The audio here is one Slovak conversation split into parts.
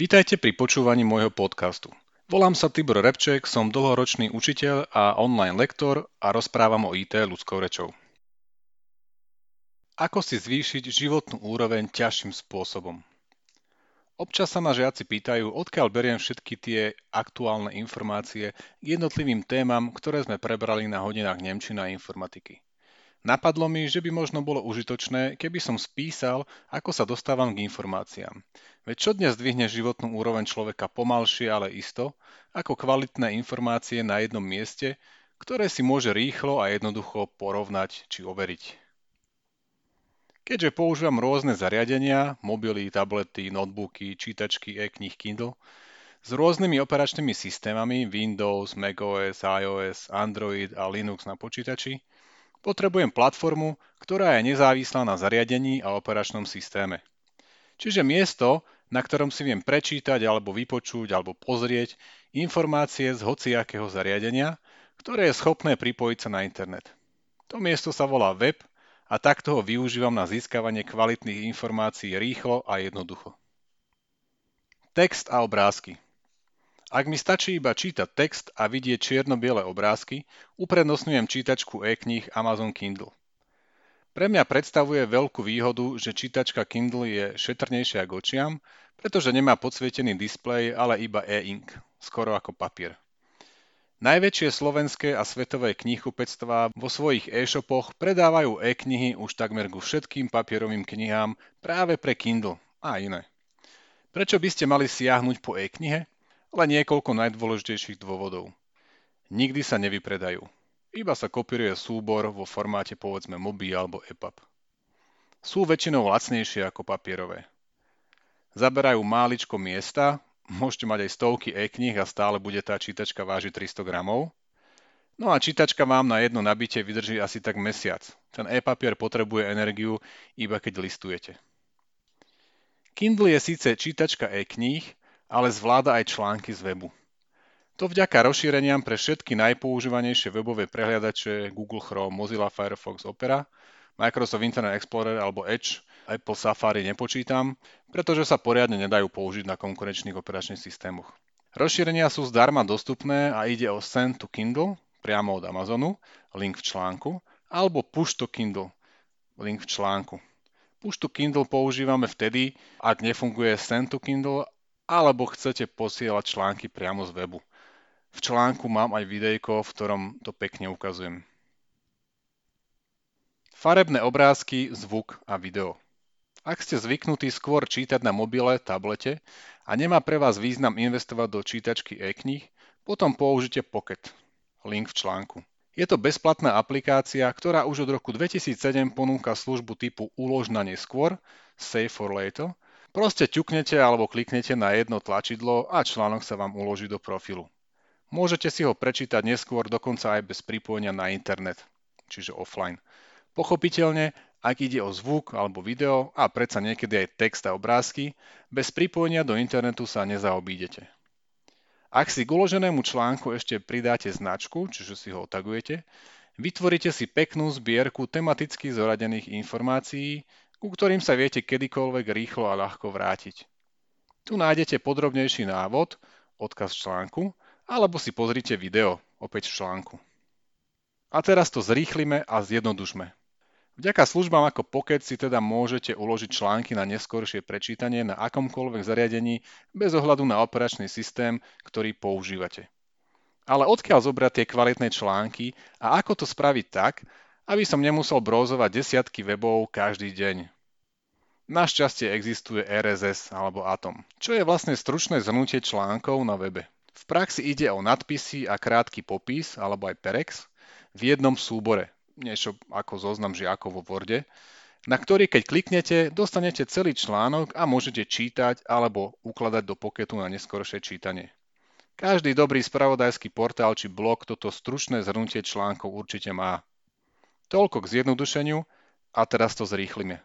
Vítajte pri počúvaní môjho podcastu. Volám sa Tibor Repček, som dlhoročný učiteľ a online lektor a rozprávam o IT ľudskou rečou. Ako si zvýšiť životnú úroveň ťažším spôsobom? Občas sa ma žiaci pýtajú, odkiaľ beriem všetky tie aktuálne informácie k jednotlivým témam, ktoré sme prebrali na hodinách Nemčina a informatiky. Napadlo mi, že by možno bolo užitočné, keby som spísal, ako sa dostávam k informáciám. Veď čo dnes dvihne životnú úroveň človeka pomalšie, ale isto, ako kvalitné informácie na jednom mieste, ktoré si môže rýchlo a jednoducho porovnať či overiť. Keďže používam rôzne zariadenia, mobily, tablety, notebooky, čítačky, e-knih Kindle, s rôznymi operačnými systémami Windows, macOS, iOS, Android a Linux na počítači, Potrebujem platformu, ktorá je nezávislá na zariadení a operačnom systéme. Čiže miesto, na ktorom si viem prečítať alebo vypočuť alebo pozrieť informácie z hociakého zariadenia, ktoré je schopné pripojiť sa na internet. To miesto sa volá web a takto ho využívam na získavanie kvalitných informácií rýchlo a jednoducho. Text a obrázky. Ak mi stačí iba čítať text a vidieť čierno-biele obrázky, uprednostňujem čítačku e-kníh Amazon Kindle. Pre mňa predstavuje veľkú výhodu, že čítačka Kindle je šetrnejšia k očiam, pretože nemá podsvietený displej, ale iba e-ink, skoro ako papier. Najväčšie slovenské a svetové knihkupectvá vo svojich e-shopoch predávajú e-knihy už takmer ku všetkým papierovým knihám práve pre Kindle a iné. Prečo by ste mali siahnuť po e-knihe? Len niekoľko najdôležitejších dôvodov. Nikdy sa nevypredajú. Iba sa kopíruje súbor vo formáte povedzme MOBI alebo EPUB. Sú väčšinou lacnejšie ako papierové. Zaberajú máličko miesta, môžete mať aj stovky e-knih a stále bude tá čítačka vážiť 300 gramov. No a čítačka vám na jedno nabitie vydrží asi tak mesiac. Ten e-papier potrebuje energiu iba keď listujete. Kindle je síce čítačka e-kníh, ale zvláda aj články z webu. To vďaka rozšíreniam pre všetky najpoužívanejšie webové prehliadače Google Chrome, Mozilla Firefox, Opera, Microsoft Internet Explorer alebo Edge, Apple Safari nepočítam, pretože sa poriadne nedajú použiť na konkurenčných operačných systémoch. Rozšírenia sú zdarma dostupné a ide o Send to Kindle, priamo od Amazonu, link v článku, alebo Push to Kindle, link v článku. Push to Kindle používame vtedy, ak nefunguje Send to Kindle alebo chcete posielať články priamo z webu. V článku mám aj videjko, v ktorom to pekne ukazujem. Farebné obrázky, zvuk a video. Ak ste zvyknutí skôr čítať na mobile, tablete a nemá pre vás význam investovať do čítačky e-knih, potom použite Pocket. Link v článku. Je to bezplatná aplikácia, ktorá už od roku 2007 ponúka službu typu ulož na neskôr, Save for Later, Proste ťuknete alebo kliknete na jedno tlačidlo a článok sa vám uloží do profilu. Môžete si ho prečítať neskôr dokonca aj bez pripojenia na internet, čiže offline. Pochopiteľne, ak ide o zvuk alebo video a predsa niekedy aj text a obrázky, bez pripojenia do internetu sa nezaobídete. Ak si k uloženému článku ešte pridáte značku, čiže si ho otagujete, vytvoríte si peknú zbierku tematicky zoradených informácií, ku ktorým sa viete kedykoľvek rýchlo a ľahko vrátiť. Tu nájdete podrobnejší návod, odkaz článku, alebo si pozrite video, opäť v článku. A teraz to zrýchlime a zjednodušme. Vďaka službám ako Pocket si teda môžete uložiť články na neskoršie prečítanie na akomkoľvek zariadení bez ohľadu na operačný systém, ktorý používate. Ale odkiaľ zobrať tie kvalitné články a ako to spraviť tak, aby som nemusel brózovať desiatky webov každý deň. Našťastie existuje RSS alebo Atom, čo je vlastne stručné zhrnutie článkov na webe. V praxi ide o nadpisy a krátky popis alebo aj perex v jednom súbore, niečo ako zoznam žiakov vo Worde, na ktorý keď kliknete, dostanete celý článok a môžete čítať alebo ukladať do poketu na neskoršie čítanie. Každý dobrý spravodajský portál či blog toto stručné zhrnutie článkov určite má. Toľko k zjednodušeniu a teraz to zrýchlime.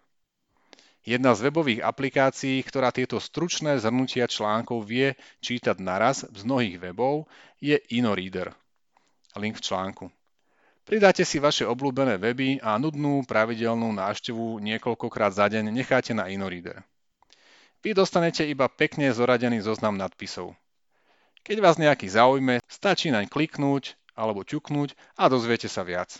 Jedna z webových aplikácií, ktorá tieto stručné zhrnutia článkov vie čítať naraz z mnohých webov, je InnoReader. Link v článku. Pridáte si vaše obľúbené weby a nudnú pravidelnú návštevu niekoľkokrát za deň necháte na InnoReader. Vy dostanete iba pekne zoradený zoznam nadpisov. Keď vás nejaký zaujme, stačí naň kliknúť alebo ťuknúť a dozviete sa viac.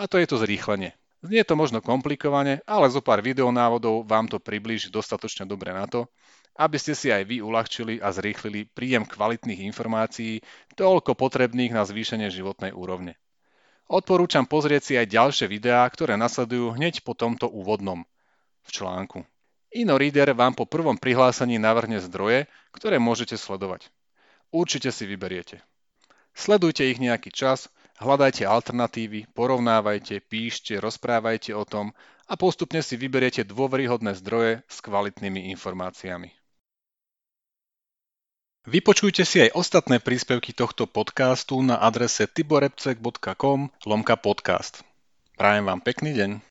A to je to zrýchlenie. Znie to možno komplikovane, ale zo pár videonávodov vám to priblíži dostatočne dobre na to, aby ste si aj vy uľahčili a zrýchlili príjem kvalitných informácií, toľko potrebných na zvýšenie životnej úrovne. Odporúčam pozrieť si aj ďalšie videá, ktoré nasledujú hneď po tomto úvodnom v článku. InnoReader vám po prvom prihlásení navrhne zdroje, ktoré môžete sledovať určite si vyberiete. Sledujte ich nejaký čas, hľadajte alternatívy, porovnávajte, píšte, rozprávajte o tom a postupne si vyberiete dôveryhodné zdroje s kvalitnými informáciami. Vypočujte si aj ostatné príspevky tohto podcastu na adrese tiborepcek.com lomka podcast. Prajem vám pekný deň.